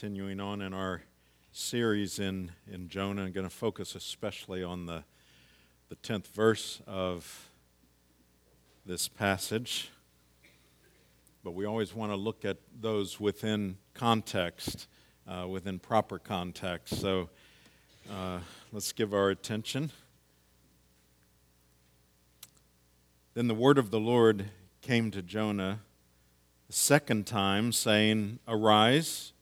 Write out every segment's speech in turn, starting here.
continuing on in our series in, in Jonah. I'm going to focus especially on the, the 10th verse of this passage. But we always want to look at those within context, uh, within proper context. So uh, let's give our attention. Then the word of the Lord came to Jonah the second time, saying, Arise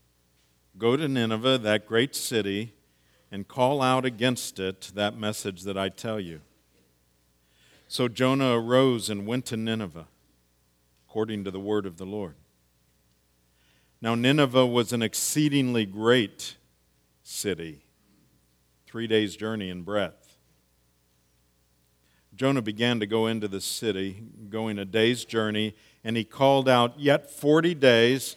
Go to Nineveh, that great city, and call out against it that message that I tell you. So Jonah arose and went to Nineveh, according to the word of the Lord. Now, Nineveh was an exceedingly great city, three days' journey in breadth. Jonah began to go into the city, going a day's journey, and he called out, Yet forty days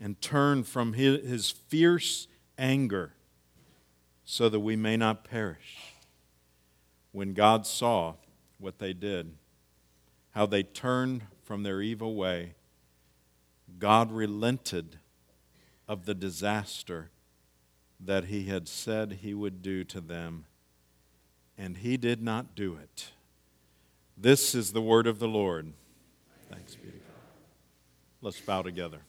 and turn from his, fierce anger so that we may not perish. When God saw what they did, how they turned from their evil way, God relented of the disaster that he had said he would do to them, and he did not do it. This is the word of the Lord. Thanks be to God. Let's bow together.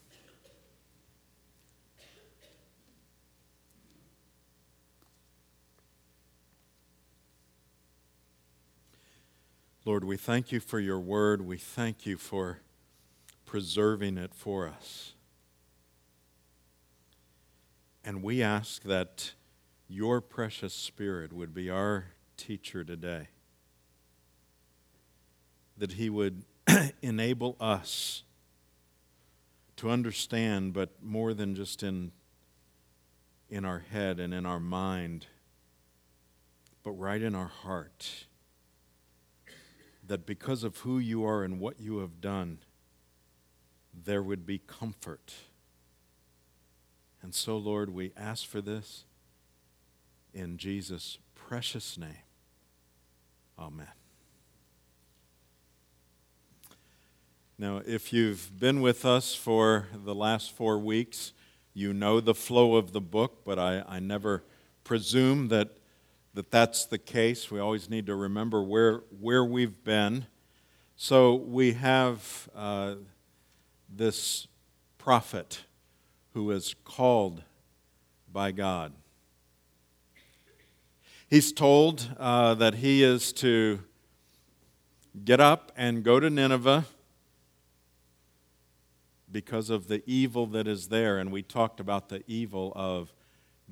Lord, we thank you for your word. We thank you for preserving it for us. And we ask that your precious Spirit would be our teacher today, that he would enable us to understand, but more than just in, in our head and in our mind, but right in our heart that because of who you are and what you have done, there would be comfort. And so, Lord, we ask for this in Jesus' precious name. Amen. Now, if you've been with us for the last four weeks, you know the flow of the book, but I, I never presume that that that's the case. We always need to remember where, where we've been. So we have uh, this prophet who is called by God. He's told uh, that he is to get up and go to Nineveh because of the evil that is there. And we talked about the evil of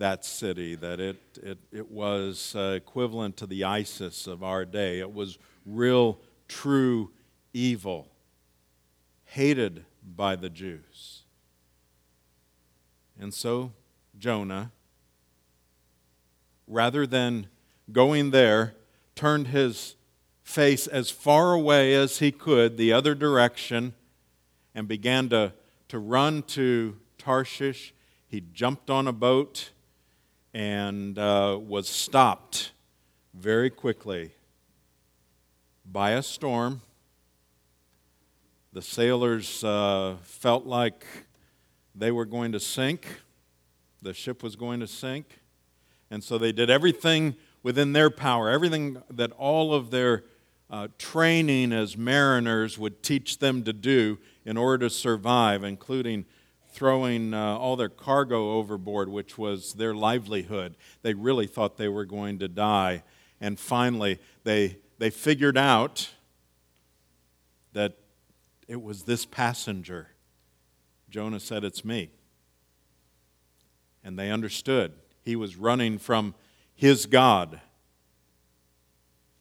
that city, that it, it, it was uh, equivalent to the ISIS of our day. It was real, true evil, hated by the Jews. And so Jonah, rather than going there, turned his face as far away as he could, the other direction, and began to, to run to Tarshish. He jumped on a boat and uh, was stopped very quickly by a storm. The sailors uh, felt like they were going to sink, the ship was going to sink, and so they did everything within their power, everything that all of their uh, training as mariners would teach them to do in order to survive, including throwing uh, all their cargo overboard, which was their livelihood. They really thought they were going to die. And finally, they, they figured out that it was this passenger. Jonah said, It's me. And they understood. He was running from his God.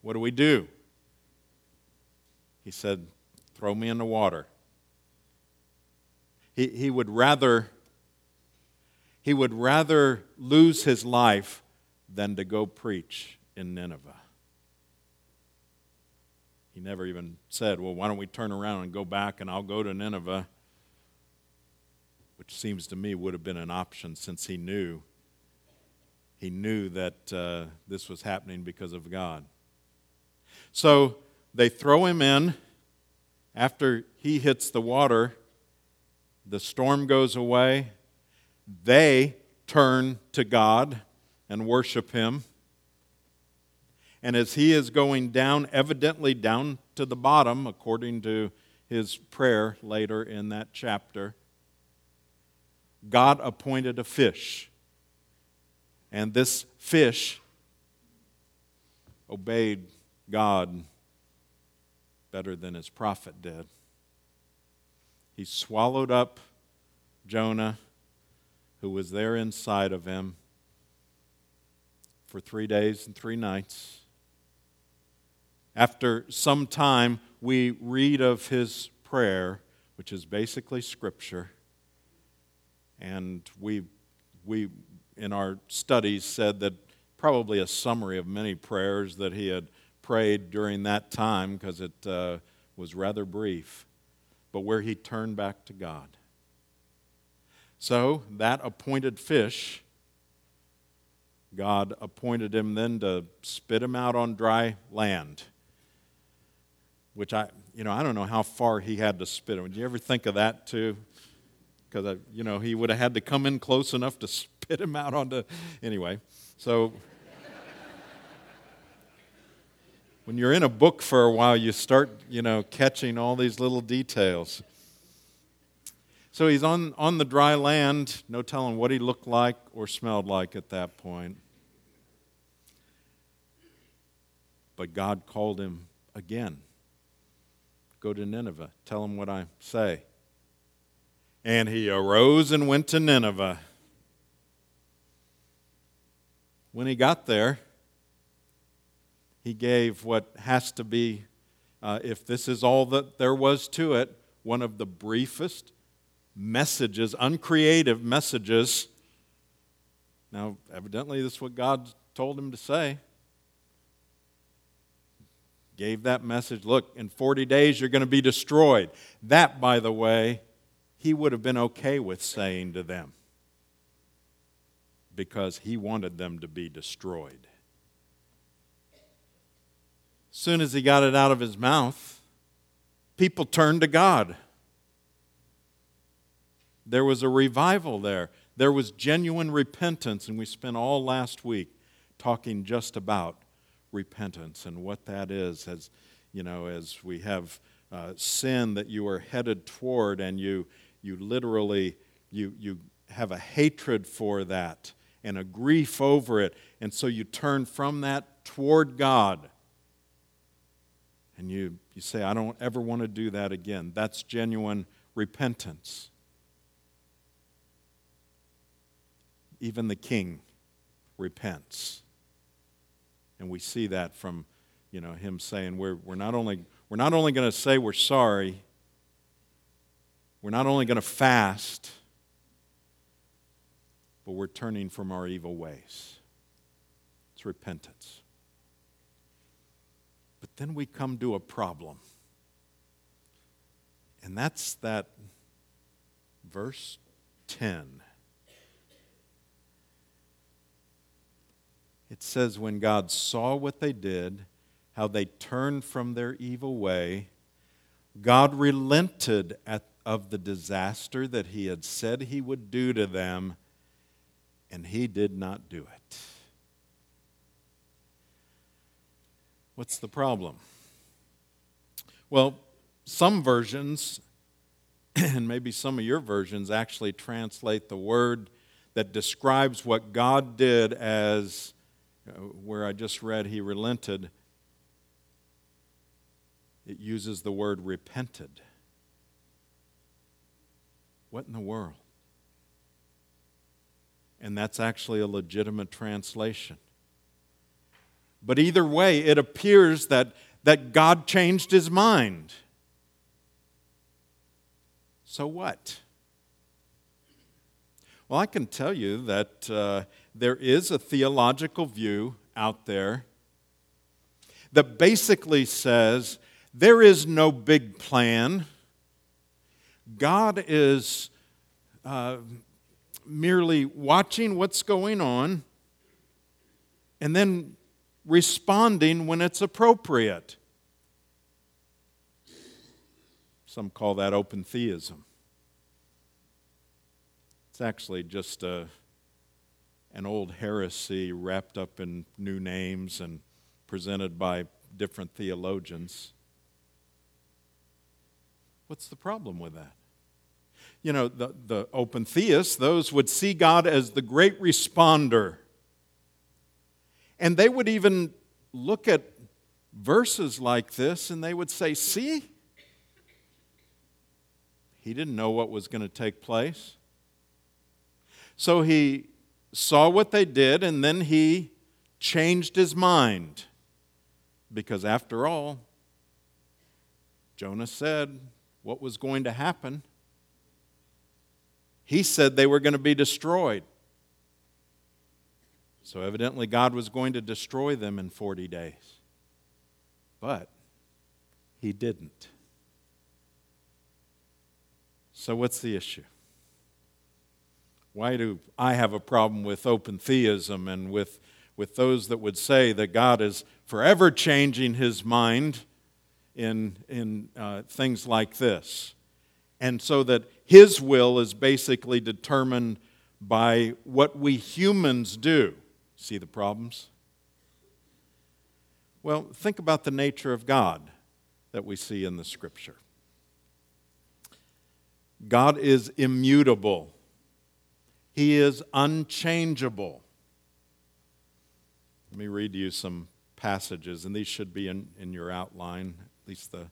What do we do? He said, Throw me in the water. He, he would rather he would rather lose his life than to go preach in Nineveh. He never even said, Well, why don't we turn around and go back and I'll go to Nineveh? Which seems to me would have been an option since he knew. He knew that uh, this was happening because of God. So they throw him in. After he hits the water, the storm goes away. They turn to God and worship him. And as he is going down, evidently down to the bottom, according to his prayer later in that chapter, God appointed a fish. And this fish obeyed God better than his prophet did. He swallowed up Jonah, who was there inside of him for three days and three nights. After some time, we read of his prayer, which is basically scripture. And we, we, in our studies, said that probably a summary of many prayers that he had prayed during that time because it uh, was rather brief, but where he turned back to God. So that appointed fish, God appointed him then to spit him out on dry land which I, you know, I don't know how far he had to spit him. Did you ever think of that too? Because, I, you know, he would have had to come in close enough to spit him out onto. Anyway, so when you're in a book for a while, you start, you know, catching all these little details. So he's on, on the dry land, no telling what he looked like or smelled like at that point. But God called him again. Go to Nineveh. Tell him what I say. And he arose and went to Nineveh. When he got there, he gave what has to be, uh, if this is all that there was to it, one of the briefest messages, uncreative messages. Now, evidently, this is what God told him to say gave that message look, in 40 days you're going to be destroyed. That, by the way, he would have been okay with saying to them because he wanted them to be destroyed. Soon as he got it out of his mouth, people turned to God. There was a revival there. There was genuine repentance, and we spent all last week talking just about repentance and what that is as you know as we have uh, sin that you are headed toward and you you literally you you have a hatred for that and a grief over it and so you turn from that toward god and you you say i don't ever want to do that again that's genuine repentance even the king repents and we see that from you know, him saying we're, we're not only, we're not only going to say we're sorry, we're not only going to fast, but we're turning from our evil ways. It's repentance. But then we come to a problem. And that's that verse 10. it says, when God saw what they did, how they turned from their evil way, God relented at, of the disaster that he had said he would do to them, and he did not do it. What's the problem? Well, some versions and maybe some of your versions actually translate the word that describes what God did as uh, where I just read he relented. It uses the word repented. What in the world? And that's actually a legitimate translation. But either way, it appears that, that God changed his mind. So what? Well, I can tell you that uh, there is a theological view out there that basically says there is no big plan. God is uh, merely watching what's going on and then responding when it's appropriate. Some call that open theism. It's actually just a, an old heresy wrapped up in new names and presented by different theologians. What's the problem with that? You know, the, the open theists, those would see God as the great responder. And they would even look at verses like this and they would say, See, he didn't know what was going to take place. So he saw what they did and then he changed his mind. Because after all, Jonah said what was going to happen. He said they were going to be destroyed. So evidently, God was going to destroy them in 40 days. But he didn't. So, what's the issue? Why do I have a problem with open theism and with, with those that would say that God is forever changing his mind in, in uh, things like this? And so that his will is basically determined by what we humans do. See the problems? Well, think about the nature of God that we see in the scripture. God is immutable, He is unchangeable. Let me read you some passages, and these should be in, in your outline, at least the,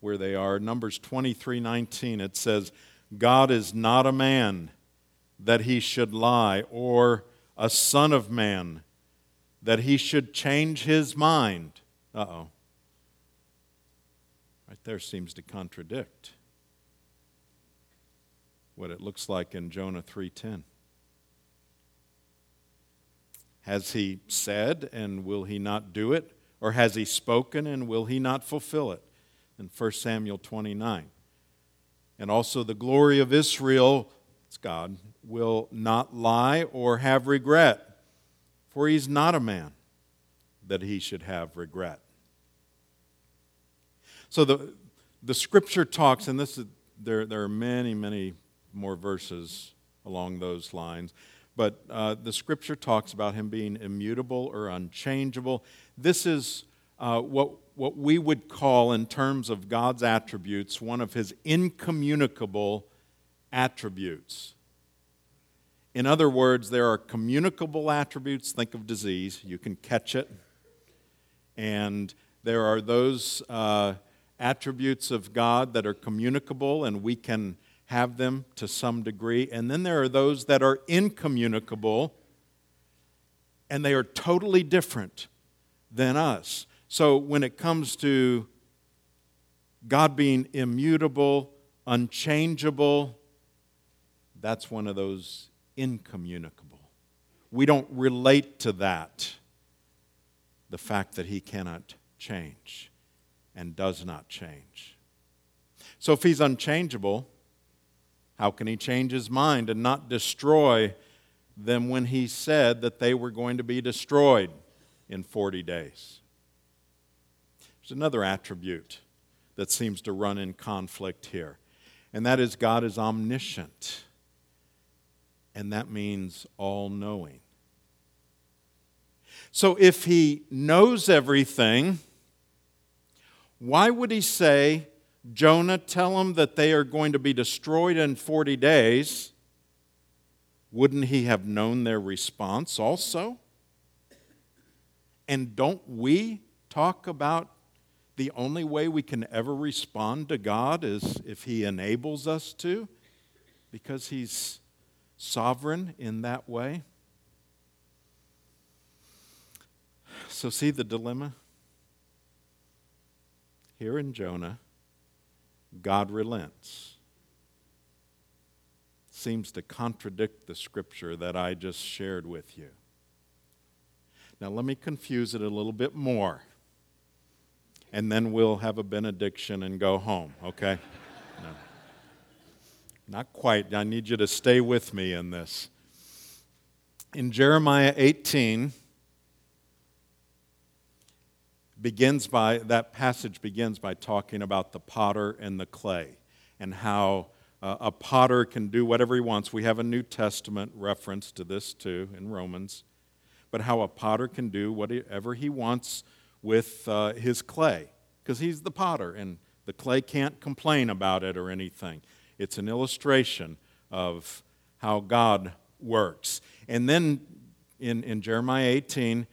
where they are. Numbers 23 19, it says, God is not a man that he should lie, or a son of man that he should change his mind. Uh oh. Right there seems to contradict what it looks like in Jonah 3:10. Has he said and will he not do it or has he spoken and will he not fulfill it? In 1 Samuel 29. And also the glory of Israel, it's God, will not lie or have regret, for he's not a man that he should have regret. So the, the scripture talks, and this is, there, there are many, many more verses along those lines. But uh, the scripture talks about him being immutable or unchangeable. This is uh, what, what we would call, in terms of God's attributes, one of his incommunicable attributes. In other words, there are communicable attributes. Think of disease, you can catch it. And there are those uh, attributes of God that are communicable, and we can have them to some degree. And then there are those that are incommunicable and they are totally different than us. So when it comes to God being immutable, unchangeable, that's one of those incommunicable. We don't relate to that, the fact that He cannot change and does not change. So if He's unchangeable, how can he change his mind and not destroy them when he said that they were going to be destroyed in 40 days? There's another attribute that seems to run in conflict here, and that is God is omniscient, and that means all knowing. So if he knows everything, why would he say Jonah tell them that they are going to be destroyed in 40 days, wouldn't he have known their response also? And don't we talk about the only way we can ever respond to God is if He enables us to, because He's sovereign in that way? So, see the dilemma? Here in Jonah, God relents. Seems to contradict the scripture that I just shared with you. Now, let me confuse it a little bit more. And then we'll have a benediction and go home, okay? No. Not quite. I need you to stay with me in this. In Jeremiah 18, begins by that passage begins by talking about the potter and the clay and how uh, a potter can do whatever he wants. We have a New Testament reference to this too in Romans but how a potter can do whatever he wants with uh, his clay, because he's the potter, and the clay can't complain about it or anything. It's an illustration of how God works. And then in, in Jeremiah 18,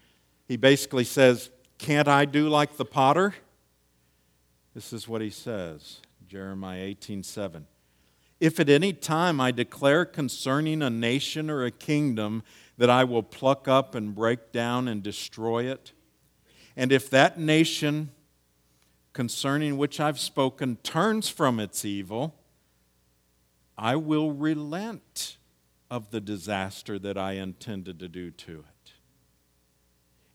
he basically says, Can't I do like the potter? This is what he says Jeremiah 18 7. If at any time I declare concerning a nation or a kingdom that I will pluck up and break down and destroy it. And if that nation concerning which I've spoken turns from its evil, I will relent of the disaster that I intended to do to it.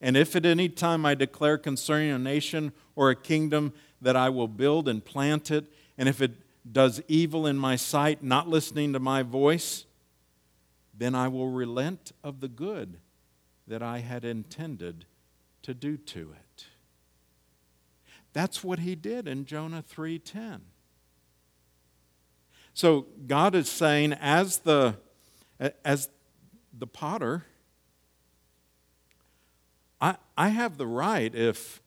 And if at any time I declare concerning a nation or a kingdom that I will build and plant it, and if it does evil in my sight, not listening to my voice, then I will relent of the good that I had intended to do to it. That's what he did in Jonah 3:10. So God is saying as the as the potter I, I have the right if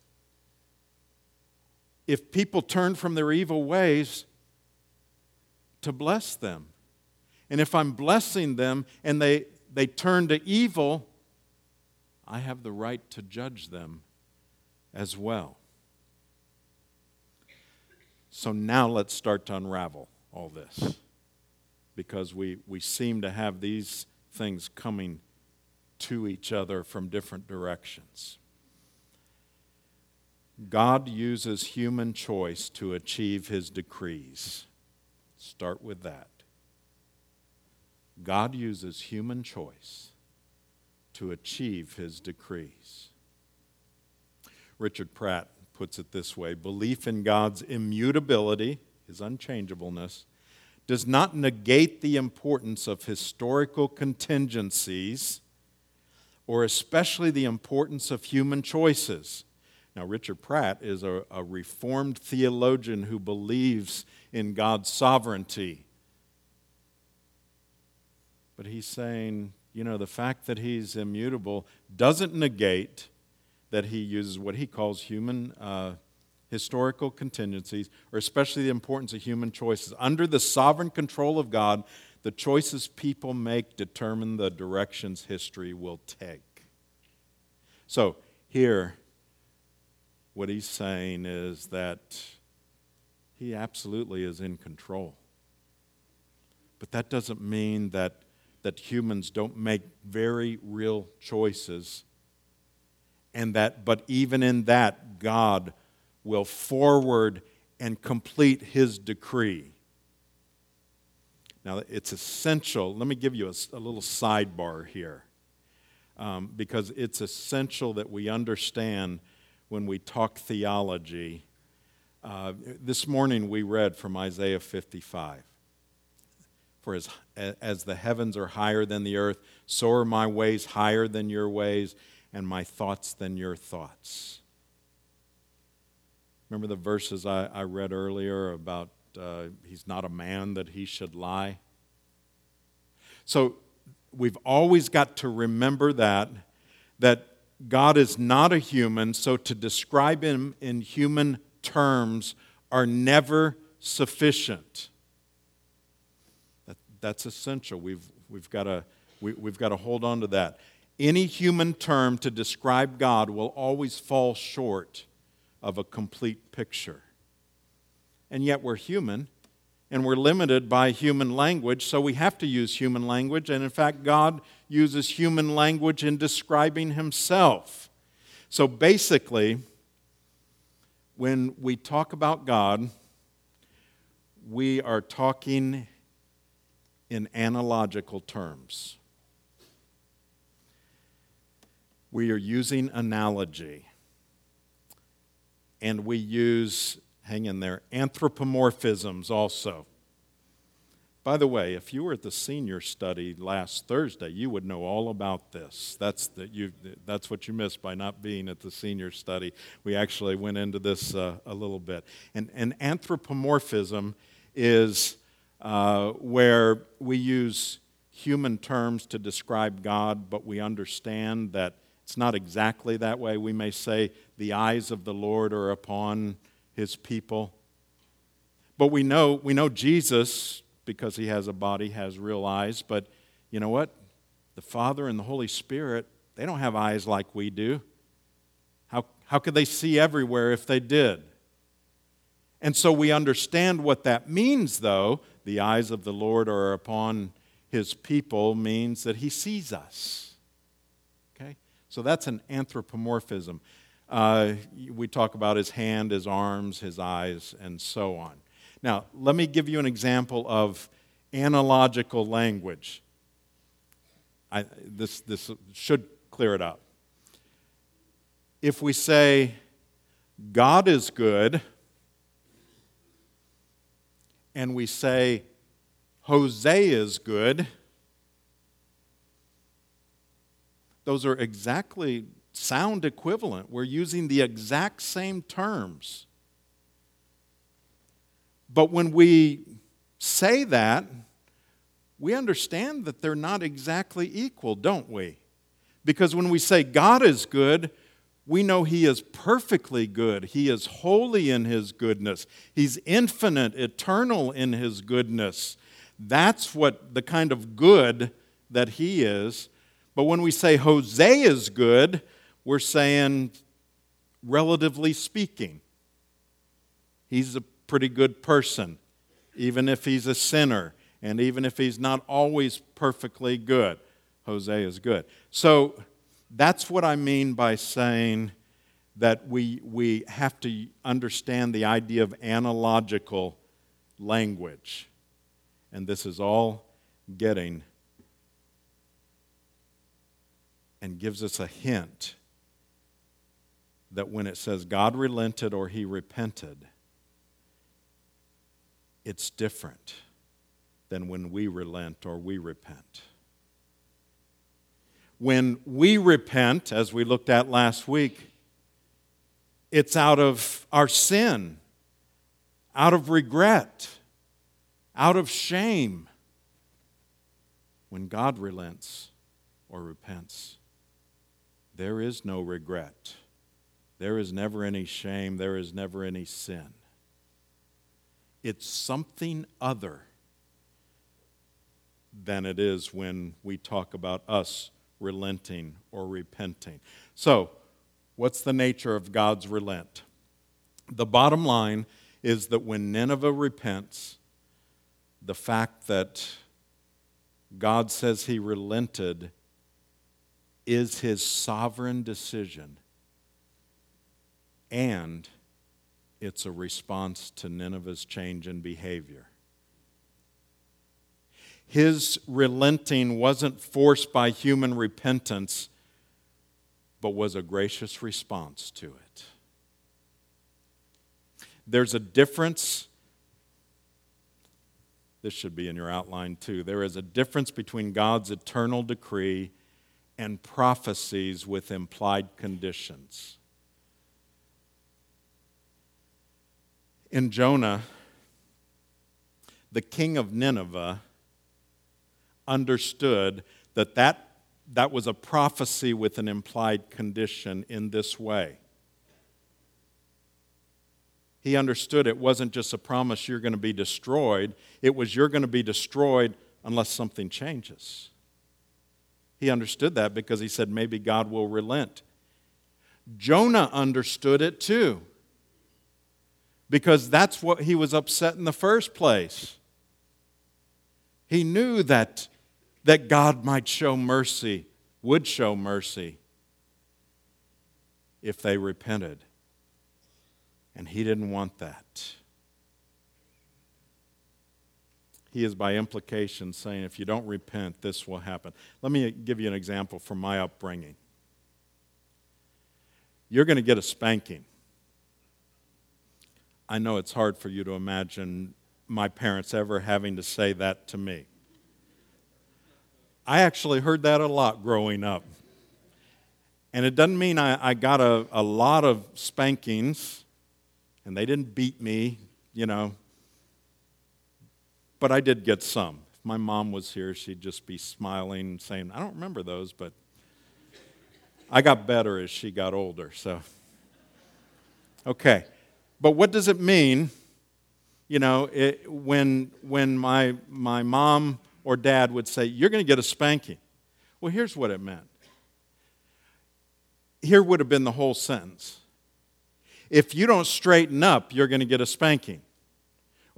if people turn from their evil ways to bless them and if I'm blessing them and they, they turn to evil, I have the right to judge them as well. So now let's start to unravel all this because we, we seem to have these things coming to each other from different directions. God uses human choice to achieve his decrees. Start with that. God uses human choice to achieve his decrees. Richard Pratt puts it this way belief in God's immutability, his unchangeableness, does not negate the importance of historical contingencies or especially the importance of human choices. Now, Richard Pratt is a, a reformed theologian who believes in God's sovereignty but he's saying, you know, the fact that he's immutable doesn't negate that he uses what he calls human uh, historical contingencies, or especially the importance of human choices. Under the sovereign control of God, the choices people make determine the directions history will take. So, here, what he's saying is that he absolutely is in control. But that doesn't mean that that humans don't make very real choices and that but even in that God will forward and complete his decree. Now, it's essential. Let me give you a, a little sidebar here um, because it's essential that we understand when we talk theology. Uh, this morning we read from Isaiah 55. For as, as the heavens are higher than the earth, so are my ways higher than your ways, and my thoughts than your thoughts. Remember the verses I, I read earlier about uh, he's not a man that he should lie? So we've always got to remember that, that God is not a human, so to describe him in human terms are never sufficient. That, that's essential. We've, we've got to we, we've got to hold on to that. Any human term to describe God will always fall short of a complete picture. And yet we're human, and we're limited by human language, so we have to use human language. And in fact, God uses human language in describing Himself. So basically, when we talk about God, we are talking in analogical terms. We are using analogy. And we use, hang in there, anthropomorphisms also. By the way, if you were at the senior study last Thursday, you would know all about this. That's, the, you, that's what you missed by not being at the senior study. We actually went into this uh, a little bit. And, and anthropomorphism is uh, where we use human terms to describe God, but we understand that it's not exactly that way. We may say, the eyes of the Lord are upon his people. But we know, we know Jesus, because he has a body, has real eyes. But you know what? The Father and the Holy Spirit, they don't have eyes like we do. How, how could they see everywhere if they did? And so we understand what that means, though. The eyes of the Lord are upon his people means that he sees us. So that's an anthropomorphism. Uh, we talk about his hand, his arms, his eyes, and so on. Now, let me give you an example of analogical language. I, this, this should clear it up. If we say, God is good, and we say, Jose is good, Those are exactly sound equivalent. We're using the exact same terms. But when we say that, we understand that they're not exactly equal, don't we? Because when we say God is good, we know He is perfectly good. He is holy in His goodness. He's infinite, eternal in His goodness. That's what the kind of good that He is. But when we say Jose is good, we're saying, relatively speaking, he's a pretty good person, even if he's a sinner, and even if he's not always perfectly good. Jose is good. So that's what I mean by saying that we, we have to understand the idea of analogical language. And this is all getting and gives us a hint that when it says God relented or he repented, it's different than when we relent or we repent. When we repent, as we looked at last week, it's out of our sin, out of regret, out of shame. When God relents or repents, there is no regret. There is never any shame. There is never any sin. It's something other than it is when we talk about us relenting or repenting. So, what's the nature of God's relent? The bottom line is that when Nineveh repents, the fact that God says he relented is his sovereign decision, and it's a response to Nineveh's change in behavior. His relenting wasn't forced by human repentance, but was a gracious response to it. There's a difference. This should be in your outline too. There is a difference between God's eternal decree and prophecies with implied conditions. In Jonah, the king of Nineveh understood that, that that was a prophecy with an implied condition in this way. He understood it wasn't just a promise you're going to be destroyed, it was you're going to be destroyed unless something changes. He understood that because he said maybe God will relent. Jonah understood it too because that's what he was upset in the first place. He knew that, that God might show mercy, would show mercy if they repented. And he didn't want that. He is by implication saying, if you don't repent, this will happen. Let me give you an example from my upbringing. You're going to get a spanking. I know it's hard for you to imagine my parents ever having to say that to me. I actually heard that a lot growing up. And it doesn't mean I, I got a, a lot of spankings and they didn't beat me, you know, but I did get some. If my mom was here, she'd just be smiling, saying, I don't remember those, but I got better as she got older, so. Okay. But what does it mean, you know, it, when, when my, my mom or dad would say, You're going to get a spanking? Well, here's what it meant. Here would have been the whole sentence. If you don't straighten up, you're going to get a spanking.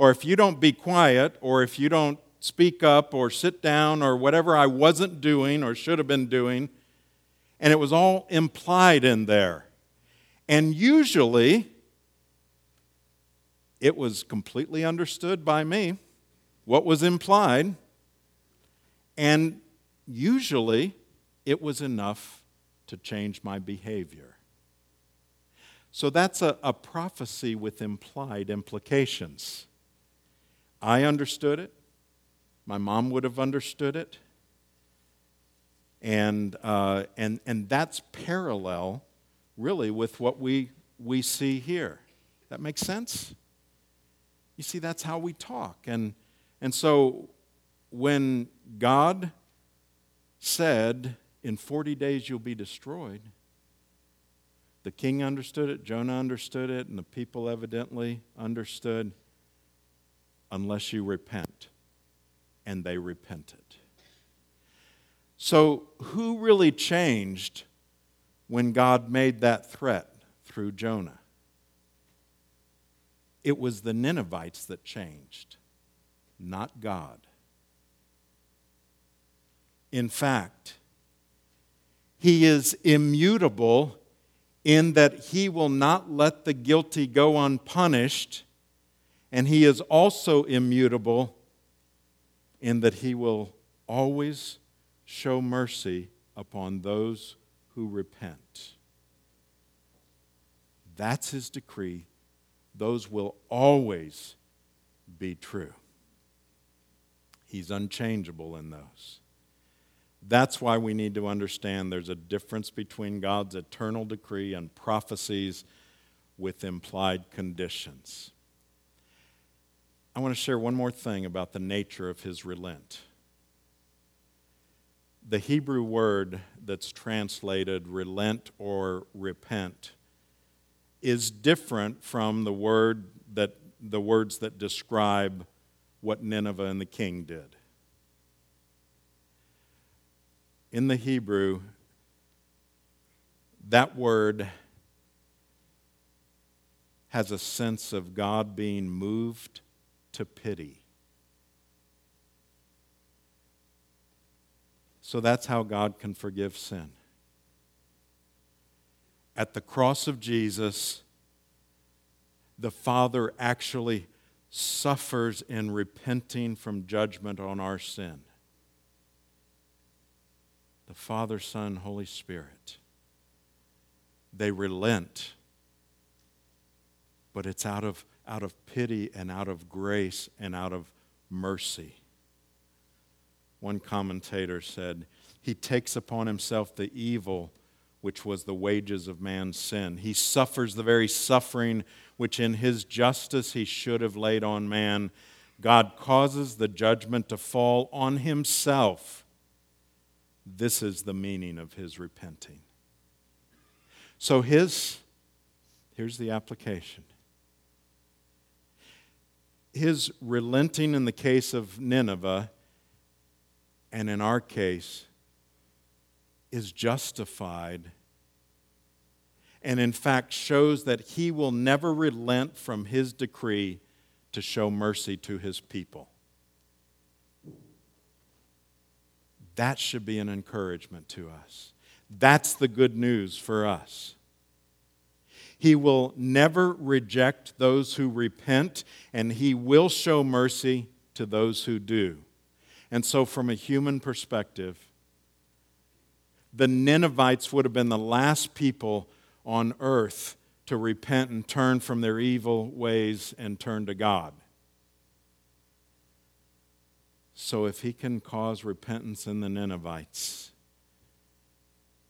Or if you don't be quiet, or if you don't speak up, or sit down, or whatever I wasn't doing or should have been doing, and it was all implied in there. And usually, it was completely understood by me what was implied, and usually it was enough to change my behavior. So that's a, a prophecy with implied implications. I understood it. My mom would have understood it. And, uh, and, and that's parallel, really, with what we, we see here. That makes sense? You see, that's how we talk. And, and so when God said, In 40 days you'll be destroyed, the king understood it, Jonah understood it, and the people evidently understood unless you repent. And they repented. So, who really changed when God made that threat through Jonah? It was the Ninevites that changed, not God. In fact, he is immutable in that he will not let the guilty go unpunished, and he is also immutable in that he will always show mercy upon those who repent. That's his decree. Those will always be true. He's unchangeable in those. That's why we need to understand there's a difference between God's eternal decree and prophecies with implied conditions. I want to share one more thing about the nature of his relent. The Hebrew word that's translated relent or repent is different from the word that the words that describe what Nineveh and the king did. in the Hebrew, that word has a sense of God being moved to pity. So that's how God can forgive sin. At the cross of Jesus, the Father actually suffers in repenting from judgment on our sin the Father, Son, Holy Spirit. They relent, but it's out of, out of pity and out of grace and out of mercy. One commentator said, He takes upon himself the evil which was the wages of man's sin. He suffers the very suffering which in his justice he should have laid on man. God causes the judgment to fall on himself this is the meaning of his repenting. So his here's the application. His relenting in the case of Nineveh, and in our case, is justified and in fact shows that he will never relent from his decree to show mercy to his people. That should be an encouragement to us. That's the good news for us. He will never reject those who repent, and he will show mercy to those who do. And so, from a human perspective, the Ninevites would have been the last people on earth to repent and turn from their evil ways and turn to God. So, if he can cause repentance in the Ninevites,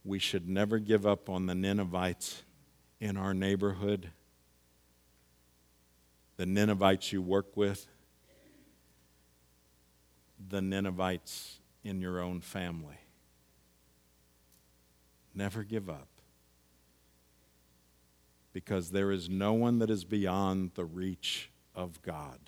we should never give up on the Ninevites in our neighborhood, the Ninevites you work with, the Ninevites in your own family. Never give up. Because there is no one that is beyond the reach of God.